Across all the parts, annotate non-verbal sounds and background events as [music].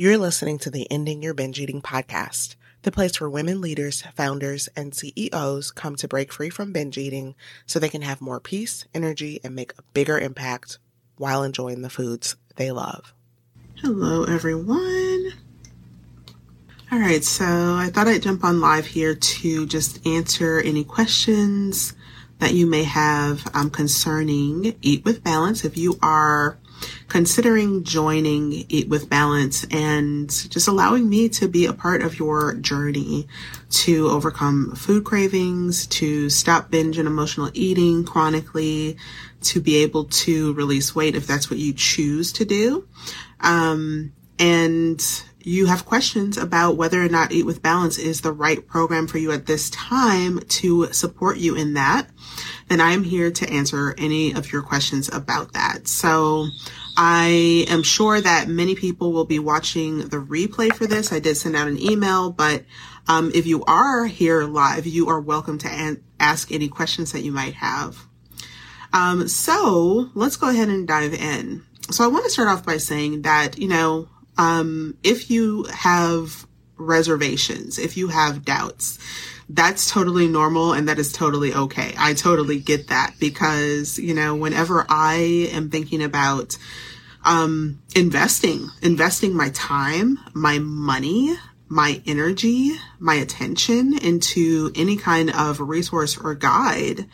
You're listening to the Ending Your Binge Eating podcast, the place where women leaders, founders, and CEOs come to break free from binge eating so they can have more peace, energy, and make a bigger impact while enjoying the foods they love. Hello, everyone. All right, so I thought I'd jump on live here to just answer any questions that you may have um, concerning Eat with Balance. If you are considering joining Eat with Balance and just allowing me to be a part of your journey to overcome food cravings, to stop binge and emotional eating chronically, to be able to release weight if that's what you choose to do. Um, and you have questions about whether or not Eat with Balance is the right program for you at this time to support you in that, then I am here to answer any of your questions about that. So I am sure that many people will be watching the replay for this. I did send out an email, but um, if you are here live, you are welcome to an- ask any questions that you might have. Um, so let's go ahead and dive in. So I want to start off by saying that, you know, um, if you have reservations, if you have doubts, that's totally normal and that is totally okay. I totally get that because, you know, whenever I am thinking about um, investing, investing my time, my money, my energy, my attention into any kind of resource or guide,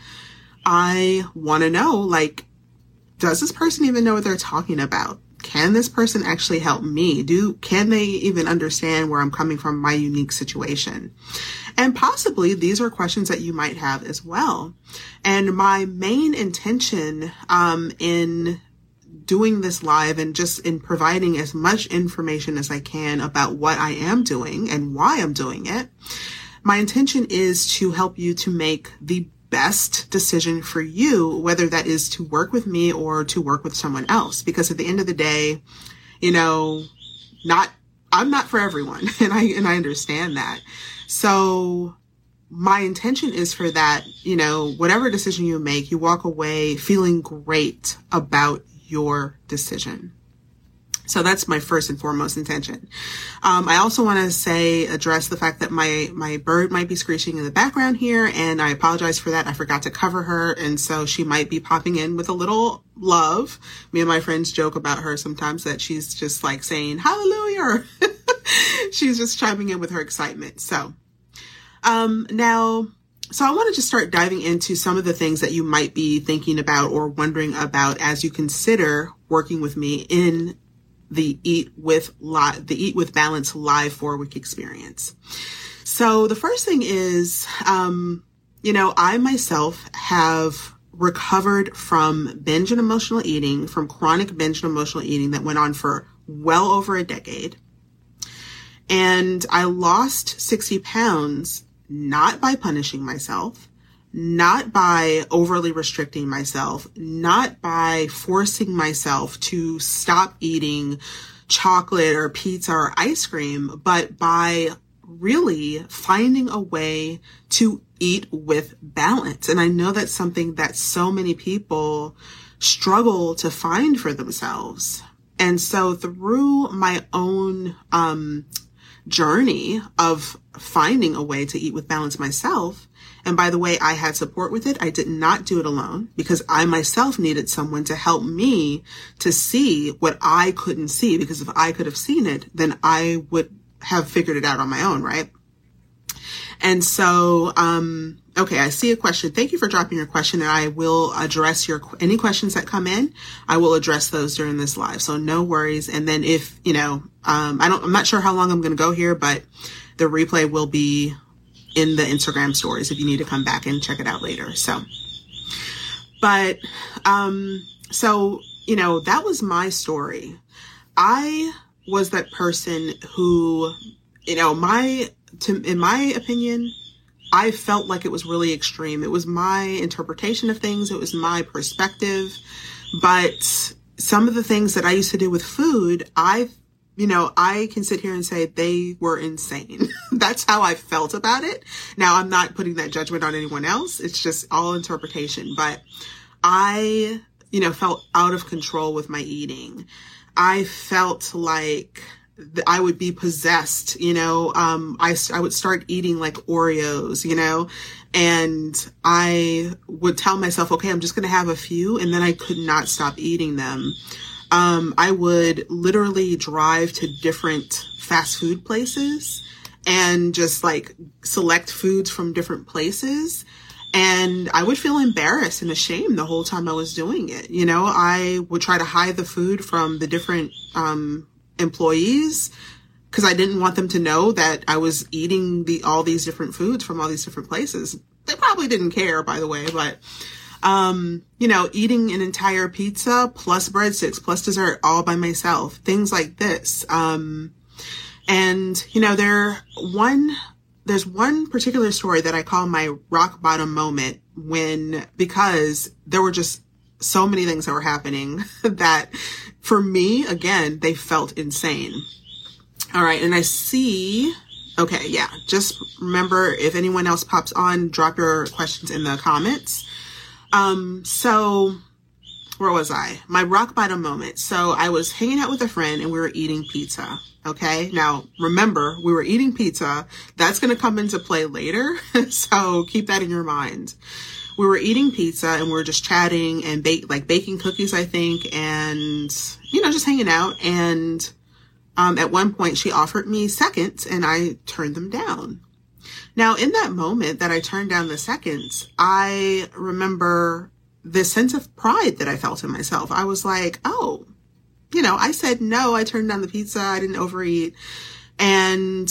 I want to know, like, does this person even know what they're talking about? Can this person actually help me? Do, can they even understand where I'm coming from, my unique situation? And possibly these are questions that you might have as well. And my main intention, um, in doing this live and just in providing as much information as I can about what I am doing and why I'm doing it. My intention is to help you to make the best decision for you, whether that is to work with me or to work with someone else. Because at the end of the day, you know, not, I'm not for everyone [laughs] and I, and I understand that. So my intention is for that, you know, whatever decision you make, you walk away feeling great about your decision. So that's my first and foremost intention. Um, I also want to say, address the fact that my, my bird might be screeching in the background here, and I apologize for that. I forgot to cover her, and so she might be popping in with a little love. Me and my friends joke about her sometimes that she's just like saying, hallelujah. [laughs] she's just chiming in with her excitement. So, um, now, so I want to just start diving into some of the things that you might be thinking about or wondering about as you consider working with me in the Eat with Live, the Eat with Balance live four week experience. So the first thing is, um, you know, I myself have recovered from binge and emotional eating, from chronic binge and emotional eating that went on for well over a decade. And I lost 60 pounds not by punishing myself, not by overly restricting myself, not by forcing myself to stop eating chocolate or pizza or ice cream, but by really finding a way to eat with balance. And I know that's something that so many people struggle to find for themselves. And so through my own, um, journey of finding a way to eat with balance myself, and by the way, I had support with it. I did not do it alone because I myself needed someone to help me to see what I couldn't see. Because if I could have seen it, then I would have figured it out on my own, right? And so, um, okay, I see a question. Thank you for dropping your question and I will address your, any questions that come in. I will address those during this live. So no worries. And then if, you know, um, I don't, I'm not sure how long I'm going to go here, but the replay will be in the Instagram stories if you need to come back and check it out later. So, but, um, so, you know, that was my story. I was that person who, you know, my, to, in my opinion, I felt like it was really extreme. It was my interpretation of things. It was my perspective. But some of the things that I used to do with food, I you know, I can sit here and say they were insane. [laughs] That's how I felt about it. Now, I'm not putting that judgment on anyone else. It's just all interpretation. But I, you know, felt out of control with my eating. I felt like I would be possessed, you know. Um, I, I would start eating like Oreos, you know, and I would tell myself, okay, I'm just going to have a few. And then I could not stop eating them. Um, I would literally drive to different fast food places and just like select foods from different places. And I would feel embarrassed and ashamed the whole time I was doing it. You know, I would try to hide the food from the different, um, employees because I didn't want them to know that I was eating the all these different foods from all these different places. They probably didn't care, by the way, but um, you know, eating an entire pizza plus breadsticks plus dessert all by myself, things like this. Um, and you know, there one there's one particular story that I call my rock bottom moment when because there were just so many things that were happening [laughs] that for me, again, they felt insane. All right. And I see, okay. Yeah. Just remember if anyone else pops on, drop your questions in the comments. Um, so where was I? My rock bottom moment. So I was hanging out with a friend and we were eating pizza. Okay. Now remember, we were eating pizza. That's going to come into play later. [laughs] so keep that in your mind we were eating pizza and we were just chatting and bake like baking cookies, I think, and you know, just hanging out. And um, at one point, she offered me seconds, and I turned them down. Now, in that moment that I turned down the seconds, I remember this sense of pride that I felt in myself. I was like, oh, you know, I said no, I turned down the pizza, I didn't overeat. And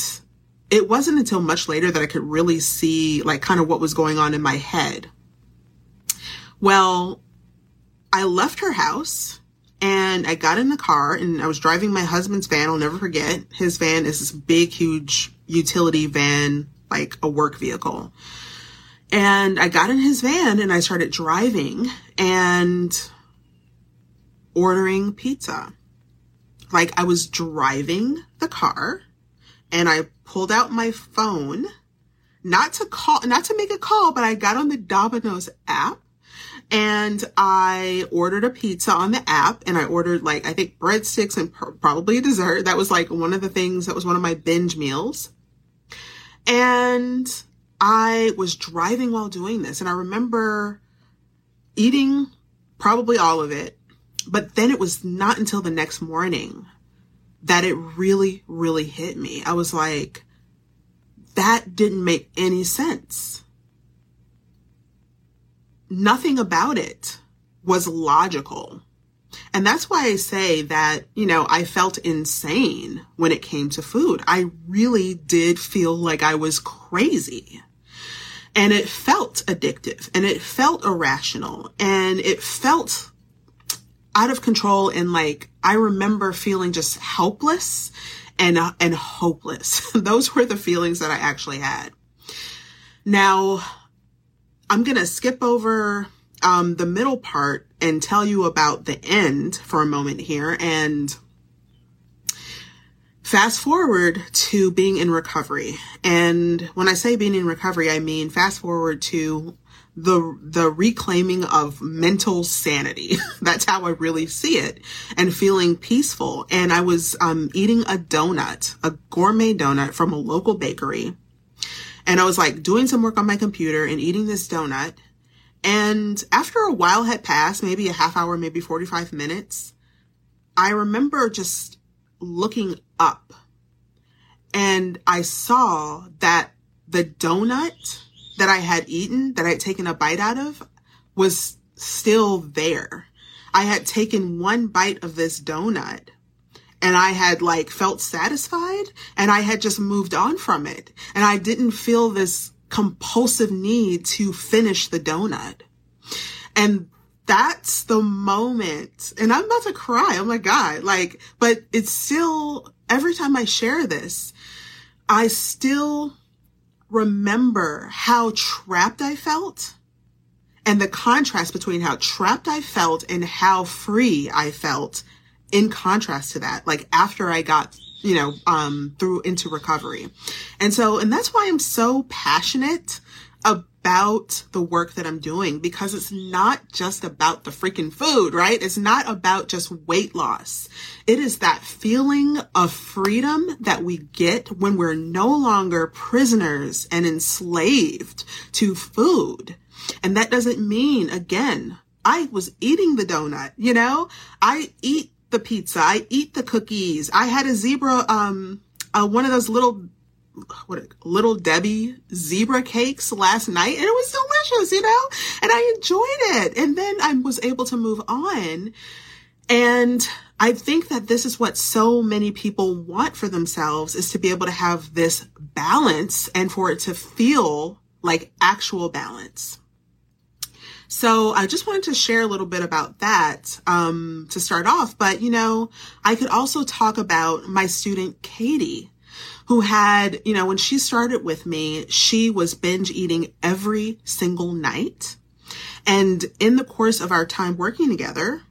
it wasn't until much later that I could really see like kind of what was going on in my head. Well, I left her house and I got in the car and I was driving my husband's van. I'll never forget. His van is this big, huge utility van, like a work vehicle. And I got in his van and I started driving and ordering pizza. Like I was driving the car and I pulled out my phone, not to call, not to make a call, but I got on the Domino's app and I ordered a pizza on the app and I ordered like, I think breadsticks and pr- probably a dessert. That was like one of the things that was one of my binge meals. And I was driving while doing this and I remember eating probably all of it. But then it was not until the next morning that it really, really hit me. I was like, that didn't make any sense nothing about it was logical. And that's why I say that, you know, I felt insane when it came to food. I really did feel like I was crazy. And it felt addictive and it felt irrational and it felt out of control. And like, I remember feeling just helpless and, uh, and hopeless. [laughs] Those were the feelings that I actually had. Now, I'm going to skip over um, the middle part and tell you about the end for a moment here and fast forward to being in recovery. And when I say being in recovery, I mean fast forward to the the reclaiming of mental sanity. [laughs] That's how I really see it, and feeling peaceful. And I was um, eating a donut, a gourmet donut from a local bakery and I was like doing some work on my computer and eating this donut. And after a while had passed, maybe a half hour, maybe 45 minutes, I remember just looking up and I saw that the donut that I had eaten, that I had taken a bite out of, was still there. I had taken one bite of this donut and I had like felt satisfied and I had just moved on from it. And I didn't feel this compulsive need to finish the donut. And that's the moment. And I'm about to cry. Oh my God. Like, but it's still, every time I share this, I still remember how trapped I felt and the contrast between how trapped I felt and how free I felt in contrast to that, like after I got, you know, um, through into recovery. And so, and that's why I'm so passionate about the work that I'm doing because it's not just about the freaking food, right? It's not about just weight loss. It is that feeling of freedom that we get when we're no longer prisoners and enslaved to food. And that doesn't mean, again, I was eating the donut, you know? I eat the pizza. I eat the cookies. I had a zebra, um, uh, one of those little, what, little Debbie zebra cakes last night and it was delicious, you know? And I enjoyed it. And then I was able to move on. And I think that this is what so many people want for themselves is to be able to have this balance and for it to feel like actual balance. So I just wanted to share a little bit about that um, to start off. But, you know, I could also talk about my student, Katie, who had, you know, when she started with me, she was binge eating every single night. And in the course of our time working together,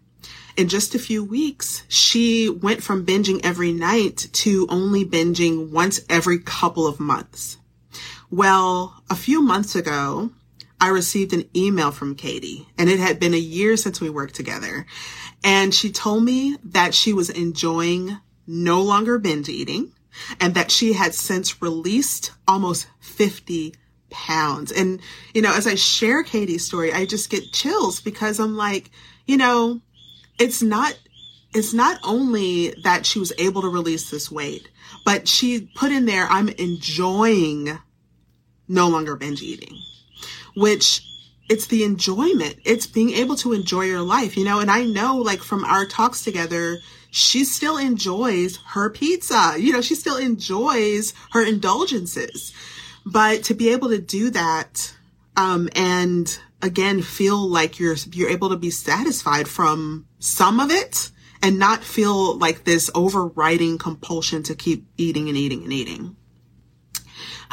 in just a few weeks, she went from binging every night to only binging once every couple of months. Well, a few months ago, I received an email from Katie and it had been a year since we worked together. And she told me that she was enjoying no longer binge eating and that she had since released almost 50 pounds. And, you know, as I share Katie's story, I just get chills because I'm like, you know, it's not, it's not only that she was able to release this weight, but she put in there, I'm enjoying no longer binge eating which it's the enjoyment. It's being able to enjoy your life, you know, and I know like from our talks together, she still enjoys her pizza. You know, she still enjoys her indulgences. But to be able to do that, um, and again, feel like you're, you're able to be satisfied from some of it and not feel like this overriding compulsion to keep eating and eating and eating.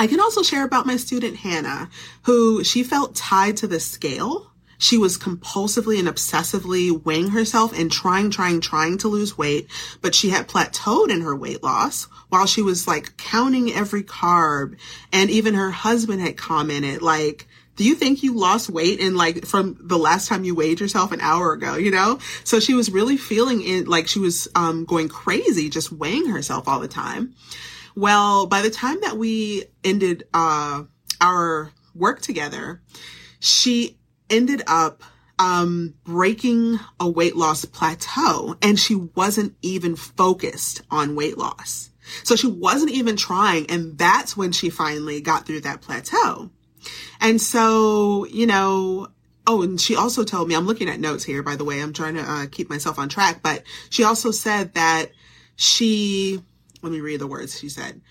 I can also share about my student Hannah, who she felt tied to the scale. She was compulsively and obsessively weighing herself and trying, trying, trying to lose weight, but she had plateaued in her weight loss while she was like counting every carb. And even her husband had commented like, do you think you lost weight in like from the last time you weighed yourself an hour ago, you know? So she was really feeling it like she was um, going crazy, just weighing herself all the time. Well, by the time that we ended uh, our work together, she ended up um, breaking a weight loss plateau and she wasn't even focused on weight loss. So she wasn't even trying. And that's when she finally got through that plateau. And so, you know, Oh, and she also told me, I'm looking at notes here, by the way, I'm trying to uh, keep myself on track, but she also said that she let me read the words she said.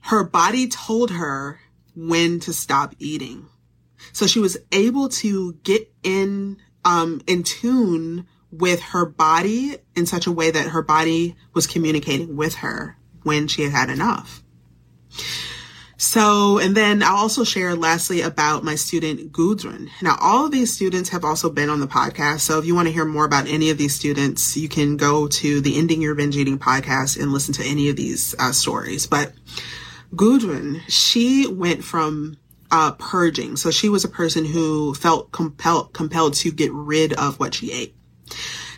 Her body told her when to stop eating. So she was able to get in, um, in tune with her body in such a way that her body was communicating with her when she had had enough. So, and then I'll also share lastly about my student Gudrun. Now, all of these students have also been on the podcast. So if you want to hear more about any of these students, you can go to the Ending Your Binge Eating podcast and listen to any of these uh, stories. But Gudrun, she went from uh, purging. So she was a person who felt compelled, compelled to get rid of what she ate.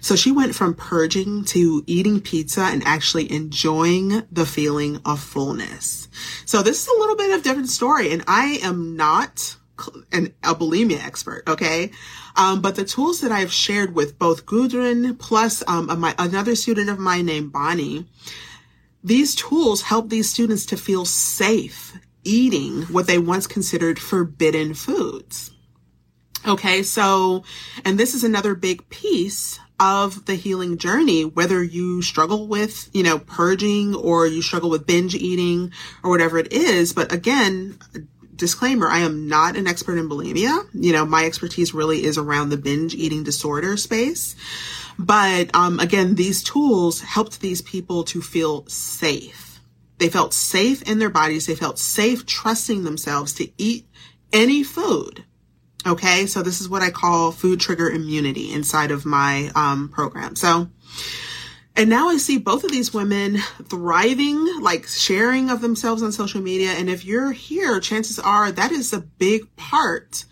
So she went from purging to eating pizza and actually enjoying the feeling of fullness. So this is a little bit of different story and I am not an, a bulimia expert. Okay. Um, but the tools that I've shared with both Gudrun plus, um, my, another student of mine named Bonnie, these tools help these students to feel safe eating what they once considered forbidden foods. Okay, so, and this is another big piece of the healing journey, whether you struggle with, you know, purging or you struggle with binge eating or whatever it is. But again, disclaimer, I am not an expert in bulimia. You know, my expertise really is around the binge eating disorder space. But um, again, these tools helped these people to feel safe. They felt safe in their bodies. They felt safe trusting themselves to eat any food Okay, so this is what I call food trigger immunity inside of my um, program. So And now I see both of these women thriving, like sharing of themselves on social media. And if you're here, chances are that is a big part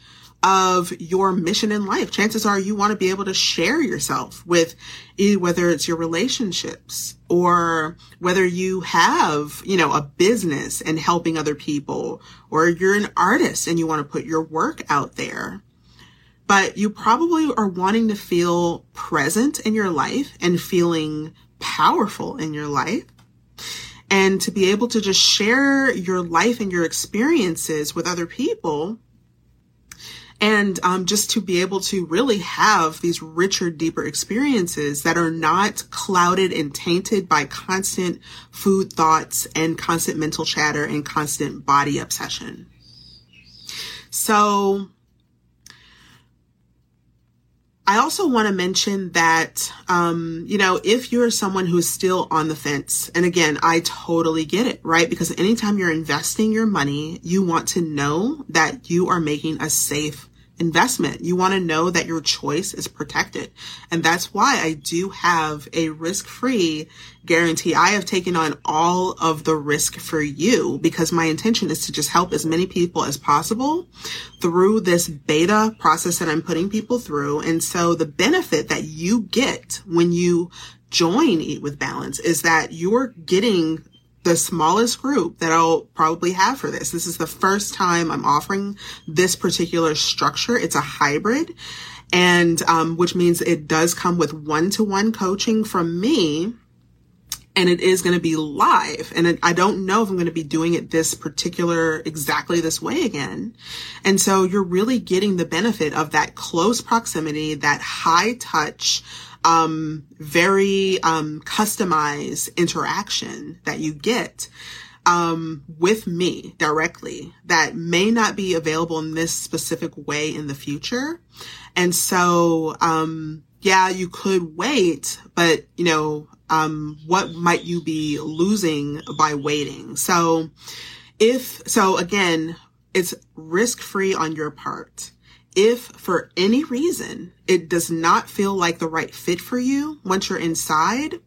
of your mission in life. Chances are you want to be able to share yourself with whether it's your relationships or whether you have, you know, a business and helping other people or you're an artist and you want to put your work out there. But you probably are wanting to feel present in your life and feeling powerful in your life and to be able to just share your life and your experiences with other people and um, just to be able to really have these richer, deeper experiences that are not clouded and tainted by constant food thoughts and constant mental chatter and constant body obsession. So, I also want to mention that, um, you know, if you're someone who's still on the fence, and again, I totally get it, right? Because anytime you're investing your money, you want to know that you are making a safe investment. You want to know that your choice is protected. And that's why I do have a risk free guarantee. I have taken on all of the risk for you because my intention is to just help as many people as possible through this beta process that I'm putting people through. And so the benefit that you get when you join Eat with Balance is that you're getting the smallest group that I'll probably have for this. This is the first time I'm offering this particular structure. It's a hybrid and, um, which means it does come with one-to-one coaching from me and it is going to be live. And I don't know if I'm going to be doing it this particular, exactly this way again. And so you're really getting the benefit of that close proximity, that high touch, um, very um, customized interaction that you get um, with me directly that may not be available in this specific way in the future. And so, um, yeah, you could wait, but you know, um, what might you be losing by waiting? So if, so again, it's risk free on your part if for any reason it does not feel like the right fit for you once you're inside,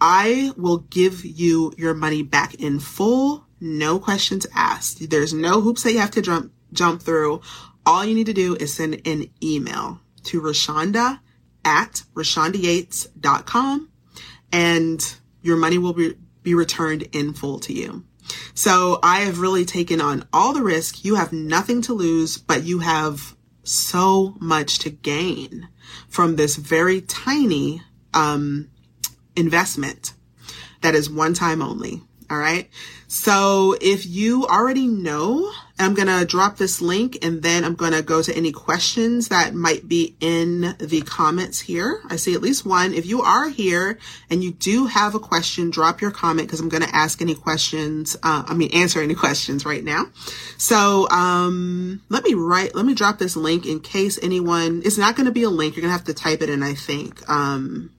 I will give you your money back in full, no questions asked. There's no hoops that you have to jump jump through. All you need to do is send an email to Reshanda at ReshandaYates.com and your money will be, be returned in full to you. So I have really taken on all the risk. You have nothing to lose, but you have so much to gain from this very tiny um, investment that is one time only. All right. So if you already know, I'm going to drop this link and then I'm going to go to any questions that might be in the comments here. I see at least one. If you are here and you do have a question, drop your comment because I'm going to ask any questions. Uh, I mean, answer any [laughs] questions right now. So, um, let me write, let me drop this link in case anyone, it's not going to be a link. You're going to have to type it in, I think. Um,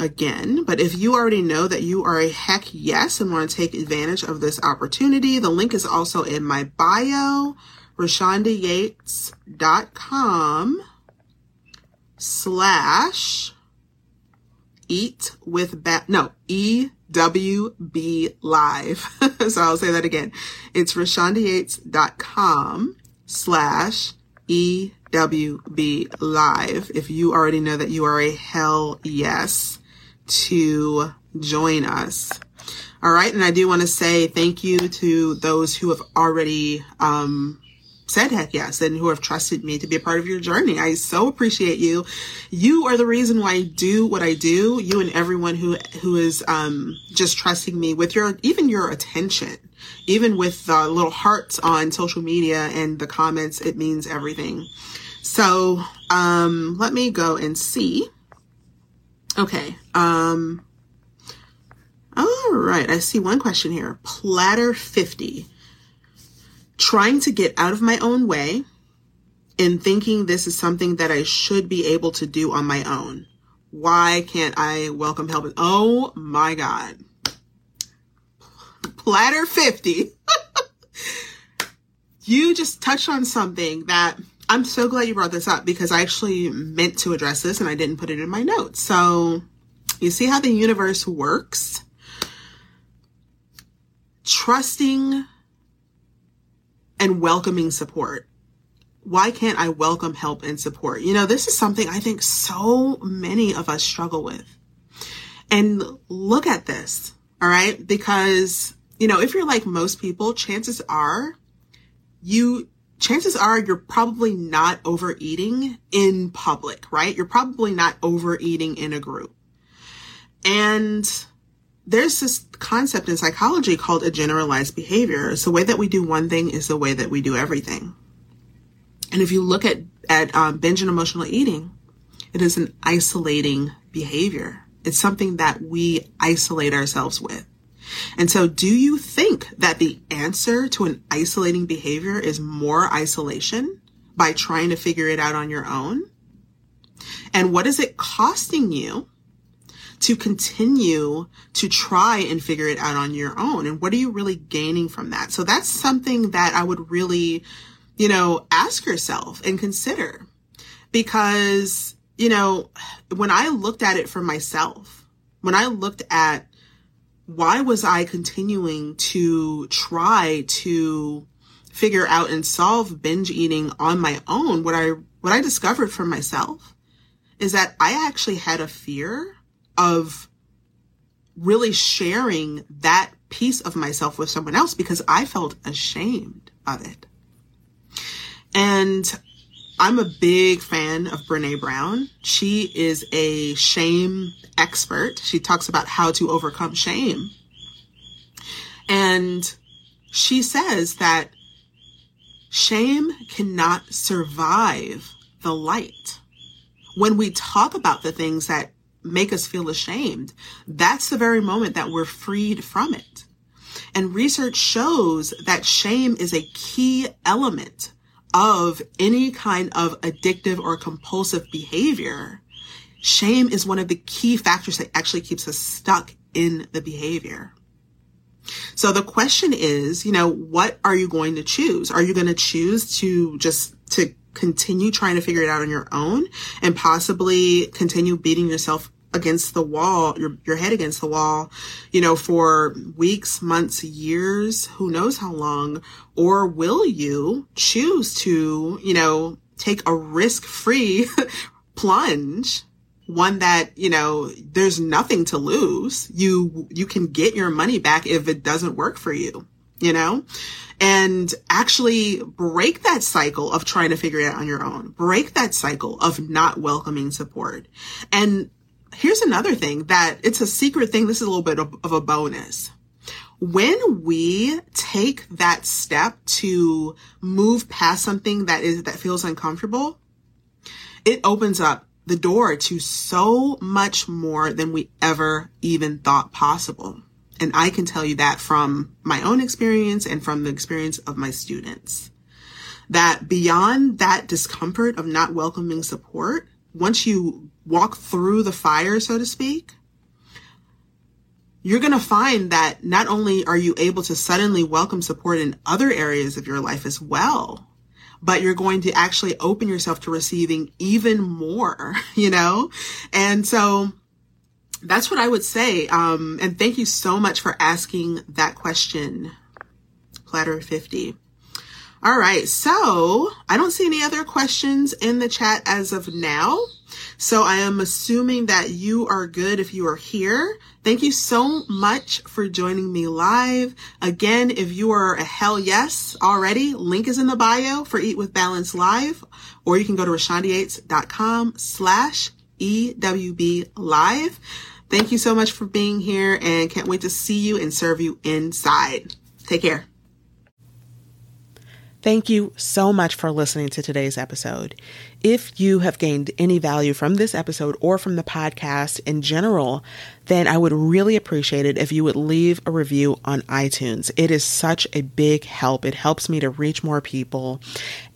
again. But if you already know that you are a heck yes and want to take advantage of this opportunity, the link is also in my bio, ReshandaYates.com slash eat with ba- no, EWB live. [laughs] so I'll say that again. It's ReshandaYates.com slash EWB live. If you already know that you are a hell yes to join us. All right. And I do want to say thank you to those who have already, um, said heck yes and who have trusted me to be a part of your journey. I so appreciate you. You are the reason why I do what I do. You and everyone who, who is, um, just trusting me with your, even your attention, even with the little hearts on social media and the comments, it means everything. So, um, let me go and see Okay. Um, all right. I see one question here. Platter 50. Trying to get out of my own way and thinking this is something that I should be able to do on my own. Why can't I welcome help? Oh my God. Platter 50. [laughs] you just touched on something that I'm so glad you brought this up because I actually meant to address this and I didn't put it in my notes. So, you see how the universe works? Trusting and welcoming support. Why can't I welcome help and support? You know, this is something I think so many of us struggle with. And look at this, all right? Because, you know, if you're like most people, chances are you chances are you're probably not overeating in public, right? You're probably not overeating in a group. And there's this concept in psychology called a generalized behavior. So the way that we do one thing is the way that we do everything. And if you look at, at um, binge and emotional eating, it is an isolating behavior. It's something that we isolate ourselves with. And so do you think that the answer to an isolating behavior is more isolation by trying to figure it out on your own? And what is it costing you to continue to try and figure it out on your own? And what are you really gaining from that? So that's something that I would really, you know, ask yourself and consider because, you know, when I looked at it for myself, when I looked at why was I continuing to try to figure out and solve binge eating on my own? What I, what I discovered for myself is that I actually had a fear of really sharing that piece of myself with someone else because I felt ashamed of it. And I'm a big fan of Brene Brown. She is a shame expert. She talks about how to overcome shame. And she says that shame cannot survive the light. When we talk about the things that make us feel ashamed, that's the very moment that we're freed from it. And research shows that shame is a key element of any kind of addictive or compulsive behavior. Shame is one of the key factors that actually keeps us stuck in the behavior. So the question is, you know, what are you going to choose? Are you going to choose to just to continue trying to figure it out on your own and possibly continue beating yourself against the wall, your, your head against the wall, you know, for weeks, months, years, who knows how long? Or will you choose to, you know, take a risk free [laughs] plunge one that, you know, there's nothing to lose. You, you can get your money back if it doesn't work for you, you know? and actually break that cycle of trying to figure it out on your own. Break that cycle of not welcoming support. And here's another thing that it's a secret thing. This is a little bit of, of a bonus. When we take that step to move past something that is, that feels uncomfortable, it opens up the door to so much more than we ever even thought possible. And I can tell you that from my own experience and from the experience of my students. That beyond that discomfort of not welcoming support, once you walk through the fire, so to speak, you're going to find that not only are you able to suddenly welcome support in other areas of your life as well, but you're going to actually open yourself to receiving even more, [laughs] you know? And so that's what I would say. Um, and thank you so much for asking that question, Platter 50. All right. So I don't see any other questions in the chat as of now. So I am assuming that you are good if you are here. Thank you so much for joining me live. Again, if you are a hell yes already, link is in the bio for Eat with Balance Live, or you can go to reshandayates.com slash EWB live. Thank you so much for being here and can't wait to see you and serve you inside. Take care. Thank you so much for listening to today's episode. If you have gained any value from this episode or from the podcast in general, then I would really appreciate it if you would leave a review on iTunes. It is such a big help. It helps me to reach more people.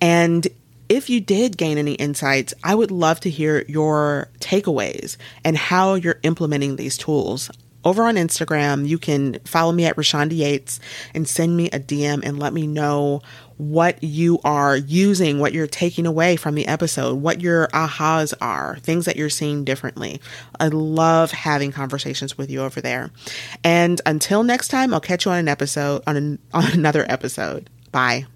And if you did gain any insights, I would love to hear your takeaways and how you're implementing these tools. Over on Instagram. You can follow me at Reshanda Yates and send me a DM and let me know what you are using, what you're taking away from the episode, what your ahas are, things that you're seeing differently. I love having conversations with you over there. And until next time, I'll catch you on an episode on, an, [laughs] on another episode. Bye.